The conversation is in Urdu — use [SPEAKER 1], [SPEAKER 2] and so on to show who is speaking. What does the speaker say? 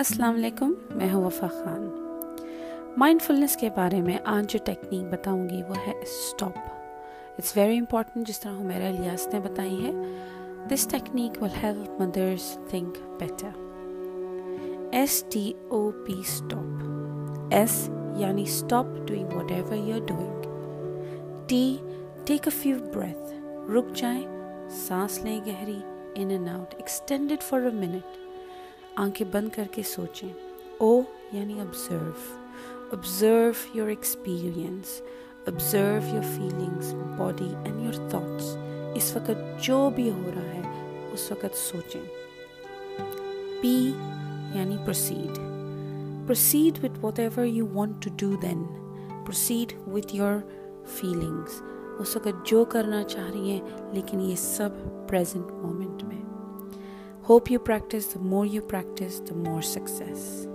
[SPEAKER 1] السلام علیکم میں ہوں وفا خان مائنڈ فلنس کے بارے میں آج جو ٹیکنیک بتاؤں گی وہ ہے اسٹاپ اٹس ویری امپورٹنٹ جس طرح ہمارے لیاس نے بتائی ہے this technique will help mothers think better S T O P stop S یعنی stop doing whatever you are doing T take a few breath رک جائیں سانس لیں گہری in and out extended for a minute آنکھیں بند کر کے سوچیں او oh, یعنی observe observe your experience observe your feelings body and your thoughts اس وقت جو بھی ہو رہا ہے اس وقت سوچیں پی یعنی proceed proceed with whatever you want to do then proceed with your feelings اس وقت جو کرنا چاہ رہی ہیں لیکن یہ سب present moment Hope you practice. The more you practice, the more success.